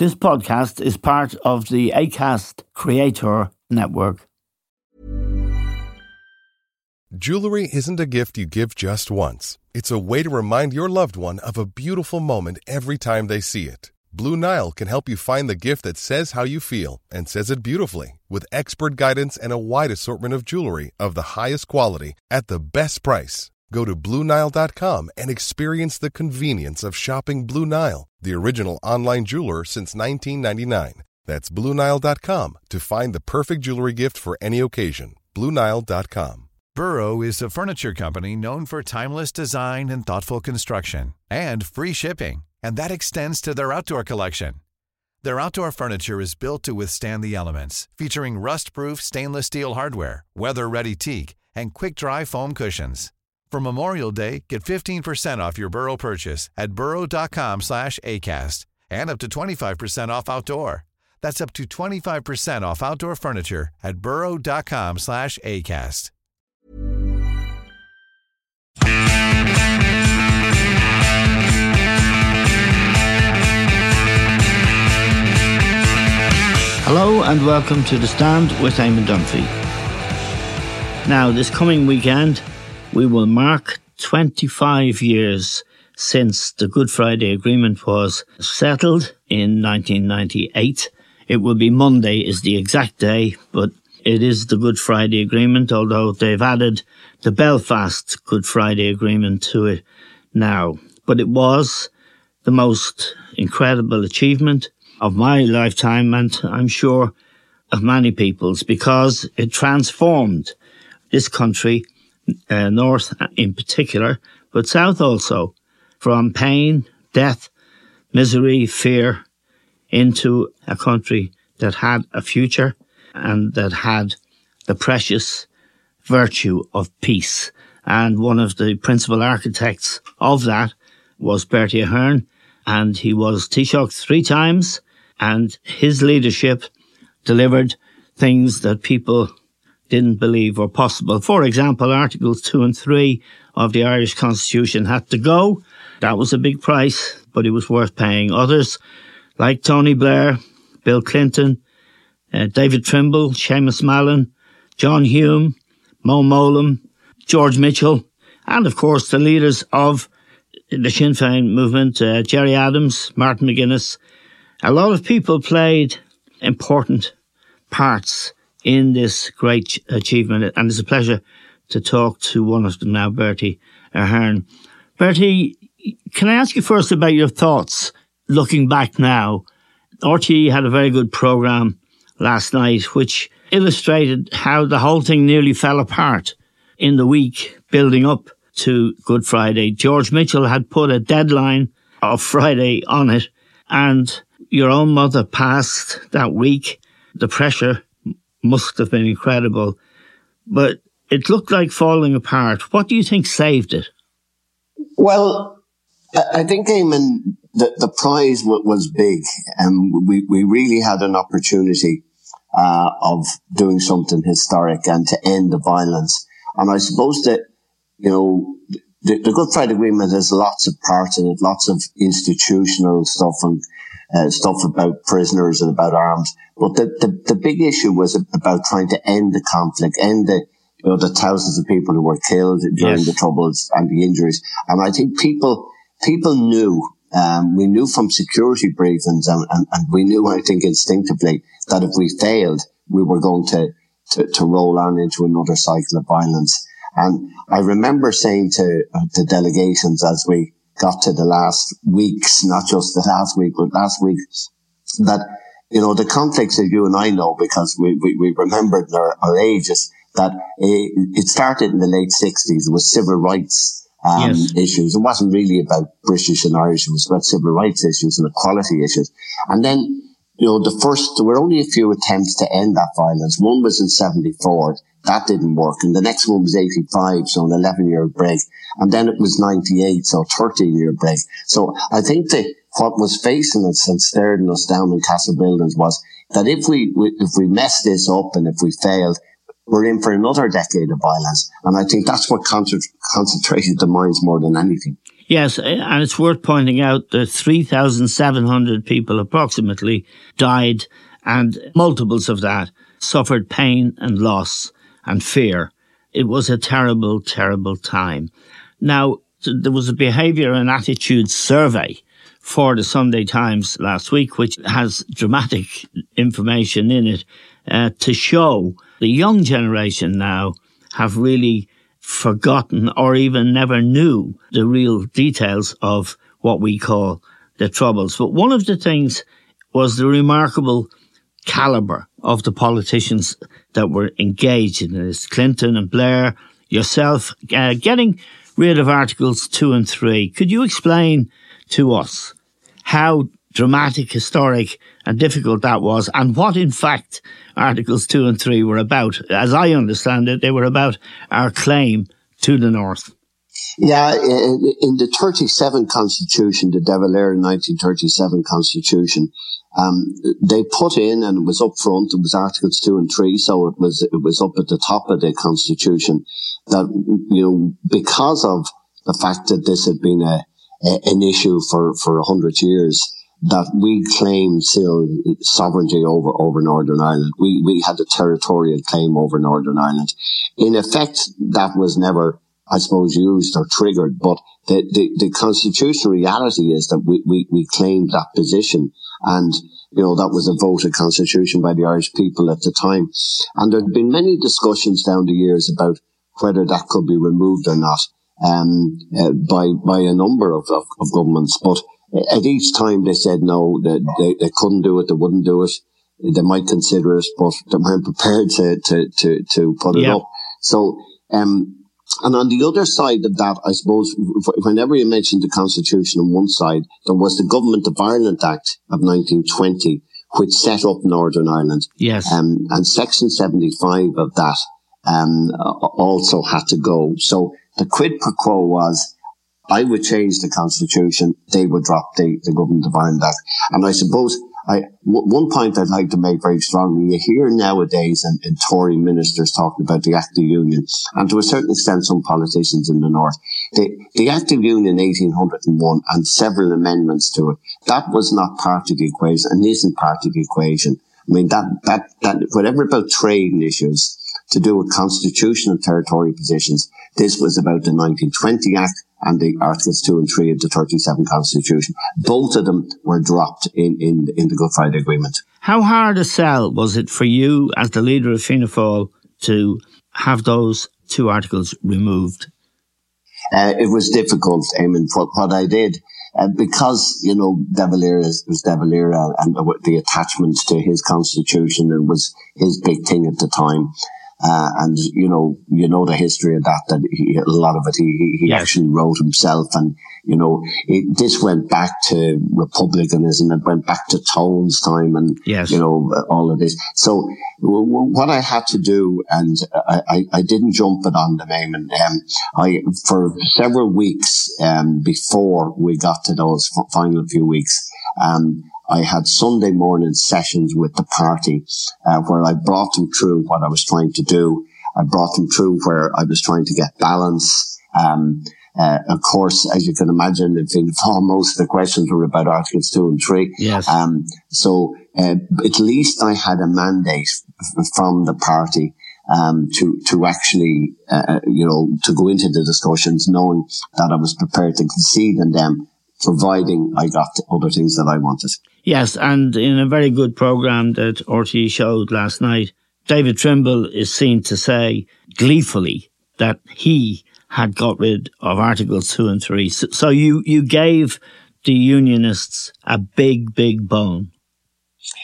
This podcast is part of the ACAST Creator Network. Jewelry isn't a gift you give just once, it's a way to remind your loved one of a beautiful moment every time they see it. Blue Nile can help you find the gift that says how you feel and says it beautifully with expert guidance and a wide assortment of jewelry of the highest quality at the best price. Go to BlueNile.com and experience the convenience of shopping Blue Nile, the original online jeweler since 1999. That's BlueNile.com to find the perfect jewelry gift for any occasion. BlueNile.com. Burrow is a furniture company known for timeless design and thoughtful construction and free shipping, and that extends to their outdoor collection. Their outdoor furniture is built to withstand the elements, featuring rust proof stainless steel hardware, weather ready teak, and quick dry foam cushions. For Memorial Day, get 15% off your Burrow purchase at burrow.com slash ACAST and up to 25% off outdoor. That's up to 25% off outdoor furniture at burrow.com slash ACAST. Hello and welcome to The Stand with Eamon Dunphy. Now, this coming weekend, we will mark 25 years since the Good Friday Agreement was settled in 1998. It will be Monday is the exact day, but it is the Good Friday Agreement, although they've added the Belfast Good Friday Agreement to it now. But it was the most incredible achievement of my lifetime and I'm sure of many people's because it transformed this country uh, north in particular, but south also, from pain, death, misery, fear, into a country that had a future and that had the precious virtue of peace. And one of the principal architects of that was Bertie Ahern, and he was Taoiseach three times, and his leadership delivered things that people didn't believe were possible. For example, Articles 2 and 3 of the Irish Constitution had to go. That was a big price, but it was worth paying. Others, like Tony Blair, Bill Clinton, uh, David Trimble, Seamus Mallon, John Hume, Mo Mowlam, George Mitchell, and of course the leaders of the Sinn Féin movement, uh, Gerry Adams, Martin McGuinness. A lot of people played important parts in this great achievement. And it's a pleasure to talk to one of them now, Bertie Ahern. Bertie, can I ask you first about your thoughts looking back now? RTE had a very good program last night, which illustrated how the whole thing nearly fell apart in the week building up to Good Friday. George Mitchell had put a deadline of Friday on it, and your own mother passed that week. The pressure must have been incredible. But it looked like falling apart. What do you think saved it? Well, I think, Eamon, the, the prize was big. and we, we really had an opportunity uh, of doing something historic and to end the violence. And I suppose that, you know, the, the Good Friday Agreement has lots of parts in it, lots of institutional stuff and uh, stuff about prisoners and about arms. But the, the, the big issue was about trying to end the conflict, end the, you know, the thousands of people who were killed during yes. the troubles and the injuries. And I think people, people knew, um, we knew from security briefings and, and, and, we knew, I think, instinctively that if we failed, we were going to, to, to roll on into another cycle of violence. And I remember saying to uh, the delegations as we got to the last weeks, not just the last week, but last week, that, you know, the conflicts that you and I know because we, we, we remembered our, our ages, that it, it started in the late 60s. It was civil rights um, yes. issues. It wasn't really about British and Irish. It was about civil rights issues and equality issues. And then, you know, the first, there were only a few attempts to end that violence. One was in 74. That didn't work. And the next one was 85. So an 11 year break. And then it was 98, so 13 year break. So I think that what was facing us and staring us down in castle buildings was that if we, if we messed this up and if we failed, we're in for another decade of violence. And I think that's what concentrated the minds more than anything. Yes, and it's worth pointing out that 3,700 people approximately died, and multiples of that suffered pain and loss and fear. It was a terrible, terrible time. Now, there was a behaviour and attitude survey for the Sunday Times last week, which has dramatic information in it uh, to show the young generation now have really forgotten or even never knew the real details of what we call the troubles. But one of the things was the remarkable caliber of the politicians that were engaged in this. Clinton and Blair, yourself, uh, getting rid of Articles 2 and 3. Could you explain to us how dramatic, historic, and difficult that was, and what, in fact, Articles 2 and 3 were about. As I understand it, they were about our claim to the North. Yeah, in, in the 37 Constitution, the De Valera 1937 Constitution, um, they put in, and it was up front, it was Articles 2 and 3, so it was, it was up at the top of the Constitution, that, you know, because of the fact that this had been a, a an issue for, for a hundred years, that we claimed still sovereignty over, over Northern Ireland. We, we had a territorial claim over Northern Ireland. In effect, that was never, I suppose, used or triggered, but the, the, the constitutional reality is that we, we, we claimed that position and, you know, that was a voted constitution by the Irish people at the time. And there had been many discussions down the years about whether that could be removed or not, um, uh, by, by a number of, of, of governments. But at each time they said no, that they, they couldn't do it, they wouldn't do it. They might consider it, but they weren't prepared to, to, to, to put it yeah. up. So, um, and on the other side of that, I suppose, whenever you mentioned the Constitution on one side, there was the Government of Ireland Act of 1920, which set up Northern Ireland. Yes. Um, and Section 75 of that um, also had to go. So the quid pro quo was I would change the constitution. They would drop the, the government of Ireland Act. And I suppose I, w- one point I'd like to make very strongly, you hear nowadays in Tory ministers talking about the Act of Union, and to a certain extent some politicians in the North. The, the Act of Union 1801 and several amendments to it, that was not part of the equation and isn't part of the equation. I mean, that, that, that, whatever about trading issues to do with constitutional territorial positions, this was about the 1920 Act and the Articles 2 and 3 of the 37 Constitution. Both of them were dropped in, in, in the Good Friday Agreement. How hard a sell was it for you as the leader of Fianna Fáil to have those two articles removed? Uh, it was difficult, Eamon. What, what I did, uh, because, you know, De Valera was De Valera and the attachment to his constitution and was his big thing at the time. Uh, and you know, you know the history of that. That he, a lot of it he he yes. actually wrote himself, and you know, it, this went back to republicanism. It went back to Tone's time, and yes. you know, all of this. So w- w- what I had to do, and I, I, I didn't jump it on the name, and um, I for several weeks um, before we got to those f- final few weeks. Um, I had Sunday morning sessions with the party uh, where I brought them through what I was trying to do. I brought them through where I was trying to get balance. Um, uh, of course, as you can imagine, in most of the questions were about Articles 2 and 3. Yes. Um, so uh, at least I had a mandate f- from the party um, to to actually uh, uh, you know to go into the discussions, knowing that I was prepared to concede in them, providing I got other things that I wanted. Yes, and in a very good programme that RTE showed last night, David Trimble is seen to say gleefully that he had got rid of Articles 2 and 3. So, you, you gave the Unionists a big, big bone.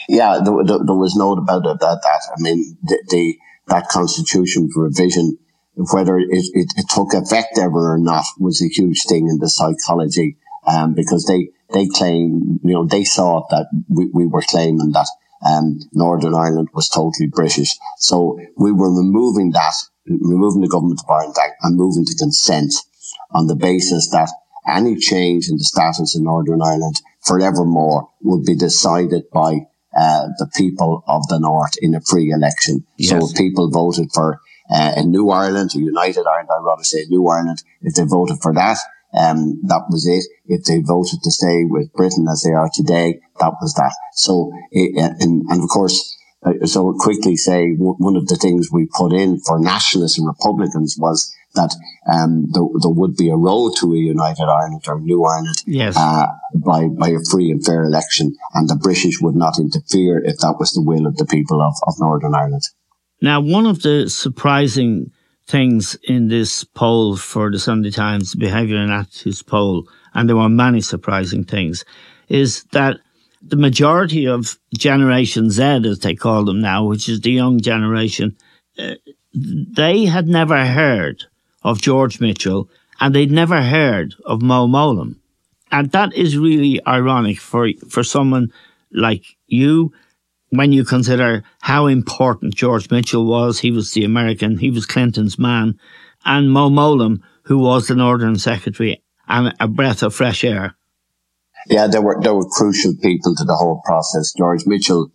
Yeah, there, there, there was no doubt about that. that I mean, the, the that constitution revision, whether it, it, it, took effect ever or not, was a huge thing in the psychology, um, because they, they claim, you know, they thought that we, we were claiming that um, Northern Ireland was totally British. So we were removing that, removing the government of Ireland Act and moving to consent on the basis that any change in the status of Northern Ireland forevermore would be decided by uh, the people of the North in a free election. Yes. So if people voted for uh, a new Ireland, a united Ireland, I'd rather say a new Ireland, if they voted for that, um, that was it. If they voted to stay with Britain as they are today, that was that. So, it, and, and of course, uh, so quickly say one of the things we put in for nationalists and Republicans was that um, there, there, would be a road to a united Ireland or new Ireland yes. uh, by, by a free and fair election, and the British would not interfere if that was the will of the people of, of Northern Ireland. Now, one of the surprising things in this poll for the Sunday Times Behaviour and Attitudes poll, and there were many surprising things, is that the majority of Generation Z, as they call them now, which is the young generation, uh, they had never heard of George Mitchell and they'd never heard of Mo Mowlam. And that is really ironic for, for someone like you when you consider how important George Mitchell was. He was the American, he was Clinton's man, and Mo Mowlam, who was the Northern Secretary and a breath of fresh air. Yeah, there were there were crucial people to the whole process. George Mitchell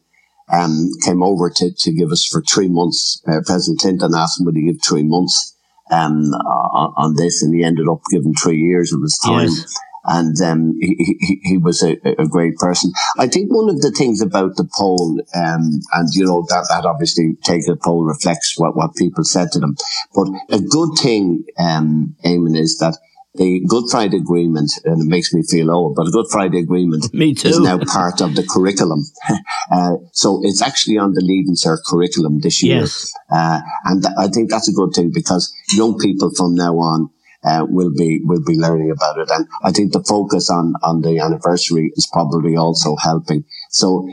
um, came over to, to give us for three months. Uh, President Clinton asked him would he give three months um, on, on, this, and he ended up giving three years of his time. Yes. And um, he, he, he was a, a, great person. I think one of the things about the poll, um, and you know that that obviously take the poll reflects what what people said to them, but a good thing, um, Eamon, is that the Good Friday Agreement, and it makes me feel old, but the Good Friday Agreement is now part of the curriculum. uh, so it's actually on the Leaving Cert curriculum this year. Yes. Uh, and th- I think that's a good thing because young people from now on uh, will be will be learning about it. And I think the focus on on the anniversary is probably also helping. So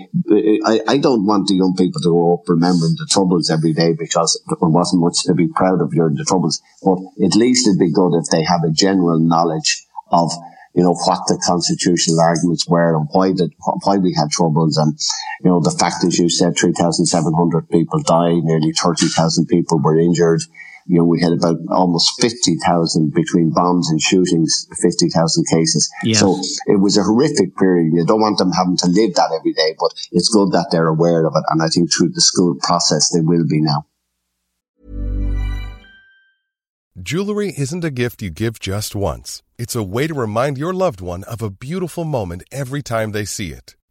I, I don't want the young people to grow up remembering the troubles every day because there wasn't much to be proud of during the troubles. But at least it'd be good if they have a general knowledge of you know, what the constitutional arguments were and why the, why we had troubles. And, you know, the fact, as you said, 3,700 people died, nearly 30,000 people were injured you know, we had about almost 50,000 between bombs and shootings, 50,000 cases. So it was a horrific period. You don't want them having to live that every day, but it's good that they're aware of it. And I think through the school process, they will be now. Jewelry isn't a gift you give just once. It's a way to remind your loved one of a beautiful moment every time they see it.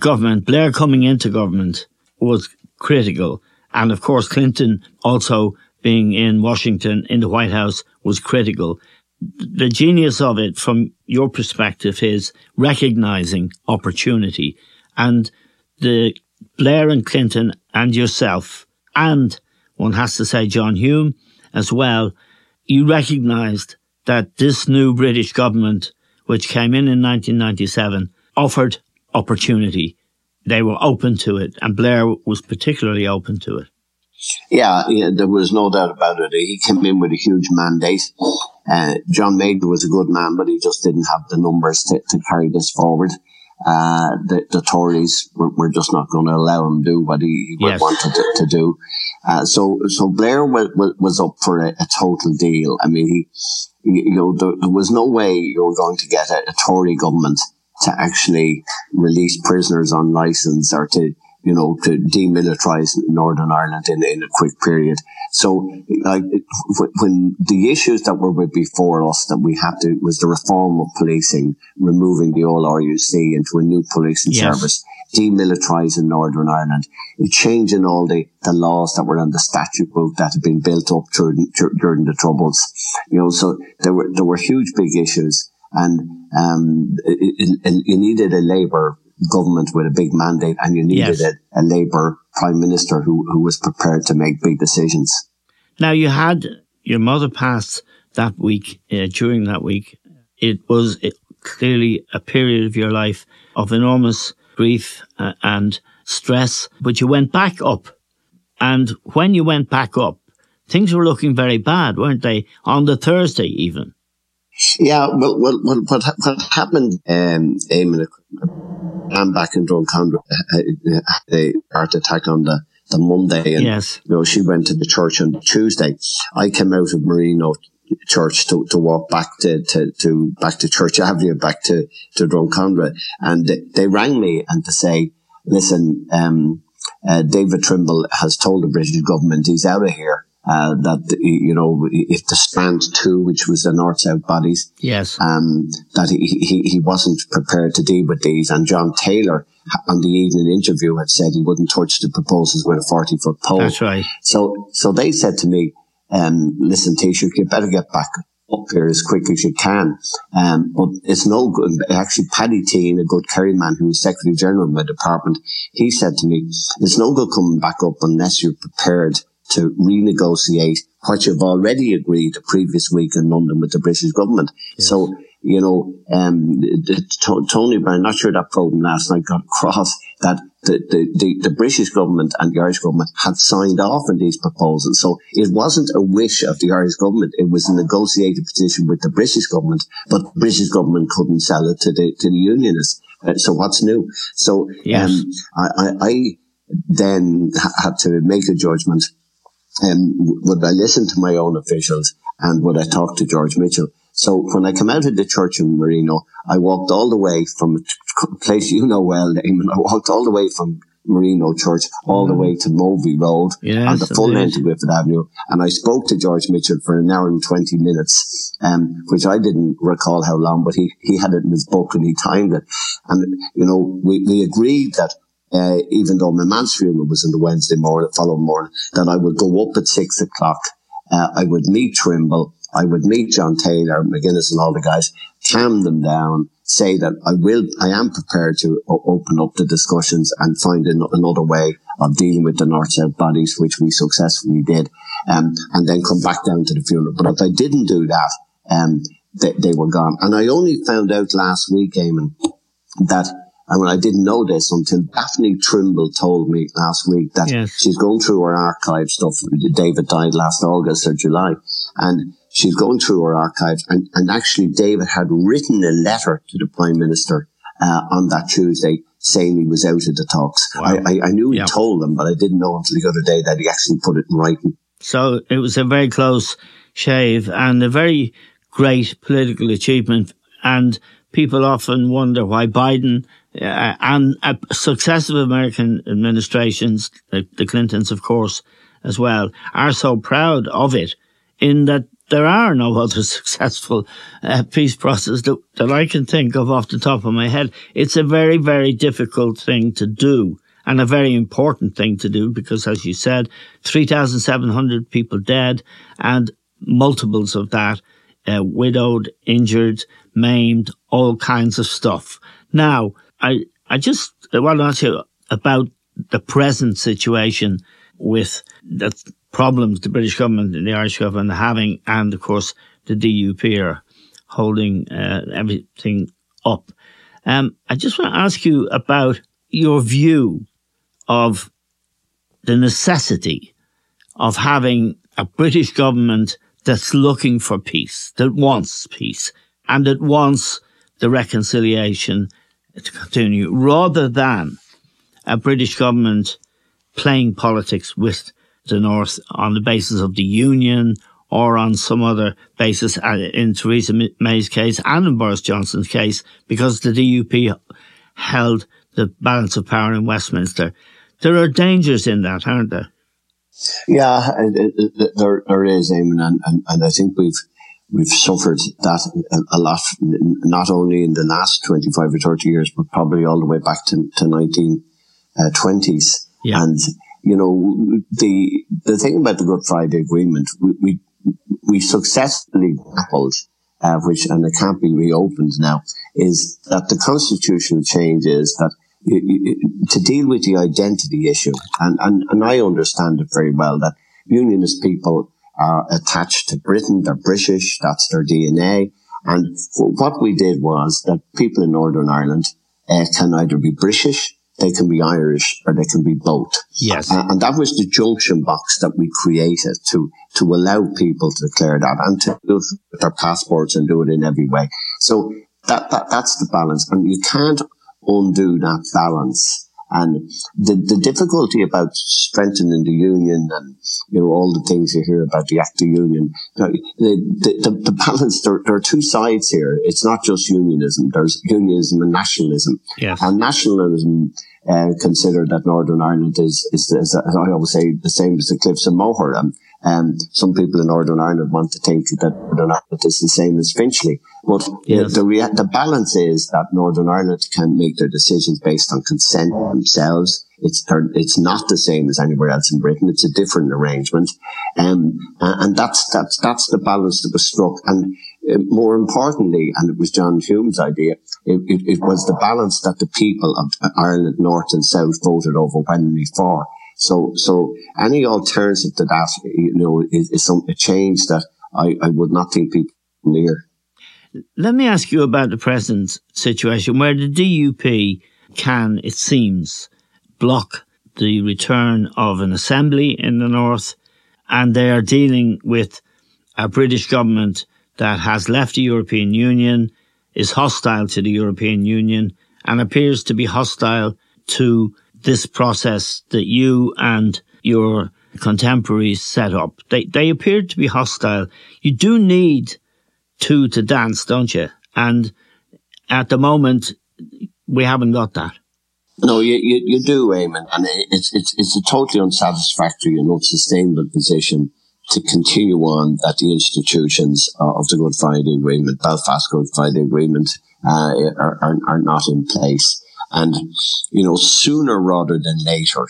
government, Blair coming into government was critical. And of course, Clinton also being in Washington in the White House was critical. The genius of it from your perspective is recognizing opportunity and the Blair and Clinton and yourself and one has to say John Hume as well. You recognized that this new British government which came in in 1997, offered opportunity. They were open to it, and Blair was particularly open to it. Yeah, yeah, there was no doubt about it. He came in with a huge mandate. Uh, John Major was a good man, but he just didn't have the numbers to, to carry this forward. Uh, the, the, Tories were, were, just not going to allow him do what he, yes. wanted to, to do. Uh, so, so Blair was, was up for a, a, total deal. I mean, he, you know, there, there, was no way you were going to get a, a Tory government to actually release prisoners on license or to, you know, to demilitarize Northern Ireland in, in a quick period. So, like, when the issues that were before us that we had to was the reform of policing, removing the old RUC into a new policing yes. service, demilitarising Northern Ireland, changing all the, the laws that were in the statute book that had been built up during, during the Troubles. You know, so there were, there were huge big issues and, um, it, it, you needed a Labour government with a big mandate and you needed yes. a, a Labour prime minister who, who was prepared to make big decisions. Now you had your mother pass that week, uh, during that week. It was clearly a period of your life of enormous grief uh, and stress, but you went back up. And when you went back up, things were looking very bad, weren't they? On the Thursday, even. Yeah, well, well, well what, what happened, um, Eamon, I'm back in Drumcondra, had a heart attack on the, the Monday. And, yes. you know, she went to the church on Tuesday. I came out of Marino church to, to walk back to, to, to, back to Church Avenue, back to, to Drumcondra. And they, they rang me and to say, listen, um, uh, David Trimble has told the British government he's out of here uh, that you know if the strand two, which was the north south bodies, yes, um, that he, he he wasn't prepared to deal with these, and John Taylor on the evening interview had said he wouldn't touch the proposals with a forty foot pole. That's right. So so they said to me, um, "Listen, Taoiseach, you better get back." Up here as quick as you can, um, but it's no good. Actually, Paddy Teahon, a good Kerry man who was Secretary General of my department, he said to me, "It's no good coming back up unless you're prepared to renegotiate what you've already agreed the previous week in London with the British government. Yes. So, you know, um, the, the, Tony Brown, not sure that program last night got across that the, the, the, the, British government and the Irish government had signed off on these proposals. So it wasn't a wish of the Irish government. It was a negotiated position with the British government, but the British government couldn't sell it to the, to the unionists. Uh, so what's new? So, yes. um, I, I, I then had to make a judgment um, would I listen to my own officials and would I talk to George Mitchell? So when I came out of the church in Marino, I walked all the way from a place you know well, Eamon. I walked all the way from Marino Church all the mm-hmm. way to Mobhi Road yes, on the full length of Griffith Avenue. And I spoke to George Mitchell for an hour and 20 minutes, um, which I didn't recall how long, but he, he had it in his book and he timed it. And, you know, we, we agreed that uh, even though my man's funeral was on the Wednesday morning, the following morning, that I would go up at six o'clock. Uh, I would meet Trimble. I would meet John Taylor, McGuinness and all the guys, calm them down, say that I will, I am prepared to open up the discussions and find an- another way of dealing with the North-South bodies, which we successfully did, um, and then come back down to the funeral. But if I didn't do that, um, they, they were gone. And I only found out last week, Eamon, that and I didn't know this until Daphne Trimble told me last week that yes. she's going through her archive stuff. David died last August or July. And she's going through her archives. And, and actually, David had written a letter to the Prime Minister uh, on that Tuesday saying he was out of the talks. Wow. I, I, I, knew he yep. told them, but I didn't know until the other day that he actually put it in writing. So it was a very close shave and a very great political achievement. And people often wonder why Biden uh, and uh, successive American administrations, the, the Clintons, of course, as well, are so proud of it in that there are no other successful uh, peace process that, that I can think of off the top of my head. It's a very, very difficult thing to do and a very important thing to do because, as you said, 3,700 people dead and multiples of that, uh, widowed, injured, maimed, all kinds of stuff. Now, I, I just want to ask you about the present situation with the problems the British government and the Irish government are having, and of course the DUP are holding uh, everything up. Um, I just want to ask you about your view of the necessity of having a British government that's looking for peace, that wants peace, and that wants the reconciliation to continue, rather than a British government playing politics with the North on the basis of the Union or on some other basis uh, in Theresa May's case and in Boris Johnson's case, because the DUP held the balance of power in Westminster. There are dangers in that, aren't there? Yeah, it, it, there, there is, Eamon, and, and, and, I think we've we've suffered that a, a, lot, not only in the last 25 or 30 years, but probably all the way back to, to 1920s. Uh, yeah. And, you know, the, the thing about the Good Friday Agreement, we, we, we successfully grappled, uh, which, and it can't be reopened now, is that the constitutional change is that to deal with the identity issue, and, and, and I understand it very well that unionist people are attached to Britain, they're British, that's their DNA. And what we did was that people in Northern Ireland uh, can either be British, they can be Irish, or they can be both. Yes. Uh, and that was the junction box that we created to, to allow people to declare that and to do it with their passports and do it in every way. So that, that that's the balance. And you can't undo that balance. And the, the difficulty about strengthening the union and, you know, all the things you hear about the act of union, the, the, the, the balance, there, there, are two sides here. It's not just unionism. There's unionism and nationalism. Yes. And nationalism, uh, consider that Northern Ireland is, is, is, as I always say, the same as the Cliffs of Moher. Um, um, some people in Northern Ireland want to think that Northern Ireland is the same as Finchley. But yes. the, rea- the balance is that Northern Ireland can make their decisions based on consent themselves. It's it's not the same as anywhere else in Britain. It's a different arrangement, um, and that's that's that's the balance that was struck. And uh, more importantly, and it was John Hume's idea, it, it, it was the balance that the people of Ireland North and South voted overwhelmingly for. So, so any alternative to that, you know, is, is some, a change that I, I would not think people near. Let me ask you about the present situation where the DUP can, it seems, block the return of an assembly in the north, and they are dealing with a British government that has left the European Union, is hostile to the European Union, and appears to be hostile to this process that you and your contemporaries set up. They, they appeared to be hostile. You do need two to dance, don't you? And at the moment, we haven't got that. No, you, you, you do, Eamon. And it's, it's, it's a totally unsatisfactory and unsustainable position to continue on at the institutions of the Good Friday Agreement, Belfast Good Friday Agreement, uh, are, are, are not in place. And, you know, sooner rather than later,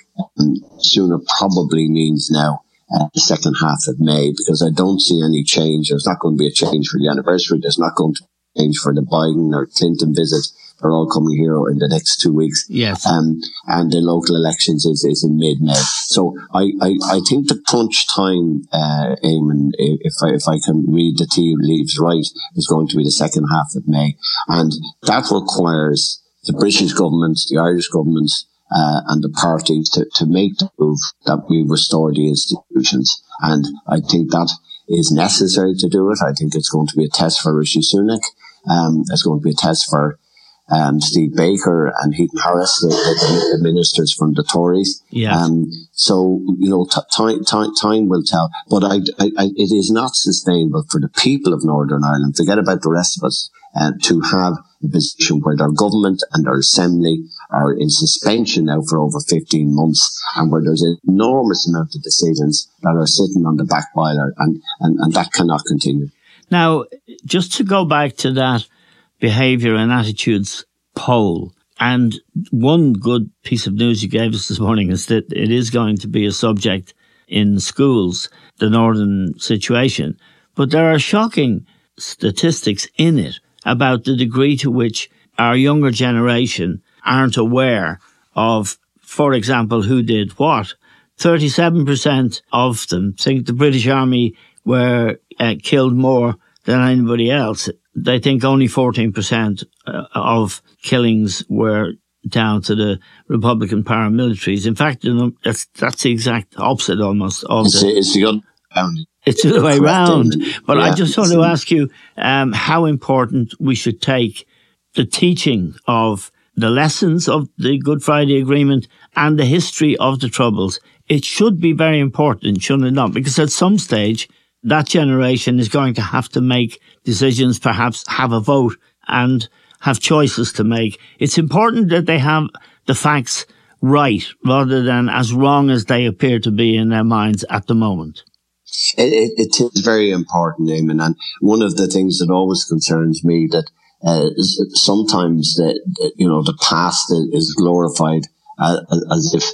sooner probably means now, uh, the second half of May, because I don't see any change. There's not going to be a change for the anniversary. There's not going to be a change for the Biden or Clinton visit. They're all coming here in the next two weeks. Yes. Um, and the local elections is, is in mid-May. So I, I, I think the crunch time, uh, Eamon, if I, if I can read the tea leaves right, is going to be the second half of May. And that requires the British government, the Irish government, uh, and the party to, to make the move that we restore the institutions. And I think that is necessary to do it. I think it's going to be a test for Rishi Sunak. Um, it's going to be a test for um, Steve Baker and Heaton Harris, the, the, the, ministers from the Tories. Yeah. Um, so, you know, t- time, time, time will tell. But I, I, I, it is not sustainable for the people of Northern Ireland, forget about the rest of us, uh, to have a position where their government and their assembly are in suspension now for over 15 months and where there's an enormous amount of decisions that are sitting on the back burner and, and, and that cannot continue. Now, just to go back to that behaviour and attitudes poll, and one good piece of news you gave us this morning is that it is going to be a subject in schools, the northern situation. But there are shocking statistics in it about the degree to which our younger generation aren't aware of, for example, who did what. 37% of them think the British Army were uh, killed more than anybody else. they think only 14% uh, of killings were down to the Republican paramilitaries. In fact, that's, that's the exact opposite almost of it's, the, it's the it's the other way around. But yeah, I just want to ask you um, how important we should take the teaching of the lessons of the Good Friday Agreement and the history of the Troubles. It should be very important, shouldn't it not? Because at some stage, that generation is going to have to make decisions, perhaps have a vote and have choices to make. It's important that they have the facts right rather than as wrong as they appear to be in their minds at the moment. It, it is very important, Eamon. And one of the things that always concerns me that uh, sometimes the, you know, the past is glorified uh, as if,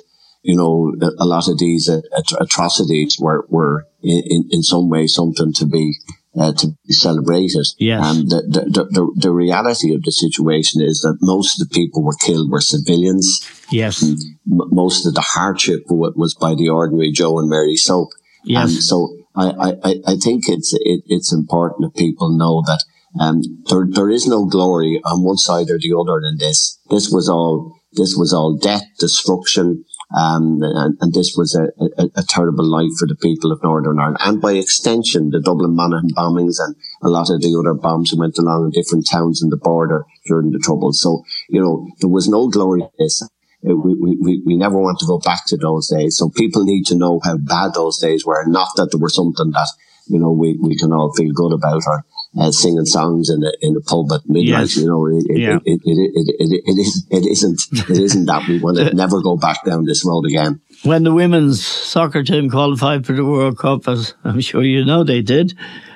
you know, a lot of these atrocities were, were in, in some way something to be uh, to be celebrated. Yes. And the, the, the, the, reality of the situation is that most of the people were killed were civilians. Yes. M- most of the hardship was by the ordinary Joe and Mary Soap. Yes. And so I, I, I think it's, it, it's important that people know that, um, there, there is no glory on one side or the other in this. This was all, this was all death, destruction, um, and, and, this was a, a, a, terrible life for the people of Northern Ireland. And by extension, the Dublin Monaghan bombings and a lot of the other bombs that went along in different towns in the border during the Troubles. So, you know, there was no glory in this. We, we, we never want to go back to those days. So people need to know how bad those days were, not that there was something that, you know, we, we can all feel good about or uh, singing songs in the in the pub at midnight. Yes. You know, it, it, it, it, is, it isn't it isn't that we want to never go back down this road again. When the women's soccer team qualified for the World Cup, as I'm sure you know they did,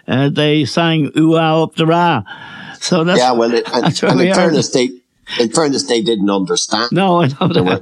uh, they sang "Ooh Up the Ra." So that's yeah. Well, it, and, and in fairness, they in fairness, they didn't understand. No, I know they, were,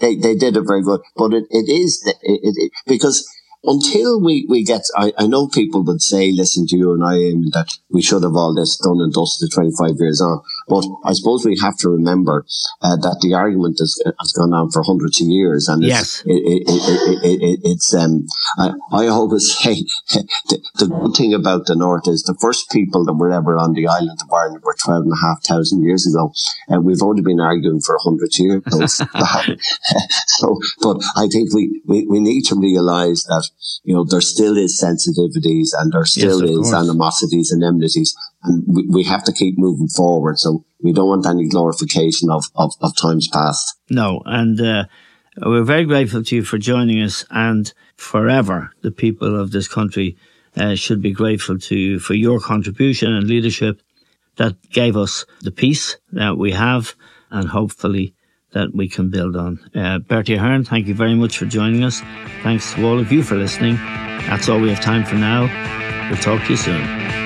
they, they, did it very good, but it, it is it, it, because until we, we get, I, I know people would say, listen to you and I, Eamon, that we should have all this done and dusted 25 years on. But I suppose we have to remember uh, that the argument has, has gone on for hundreds of years. And yes. it's, it, it, it, it's um, I, I always say the, the, good thing about the North is the first people that were ever on the island of Ireland were 12 and a half thousand years ago. And we've only been arguing for 100 years. so, but I think we, we, we need to realize that you know, there still is sensitivities and there still yes, is course. animosities and enmities. And we, we have to keep moving forward. So we don't want any glorification of, of, of times past. No. And, uh, we're very grateful to you for joining us and forever the people of this country uh, should be grateful to you for your contribution and leadership that gave us the peace that we have and hopefully that we can build on. Uh, Bertie Ahern, thank you very much for joining us. Thanks to all of you for listening. That's all we have time for now. We'll talk to you soon.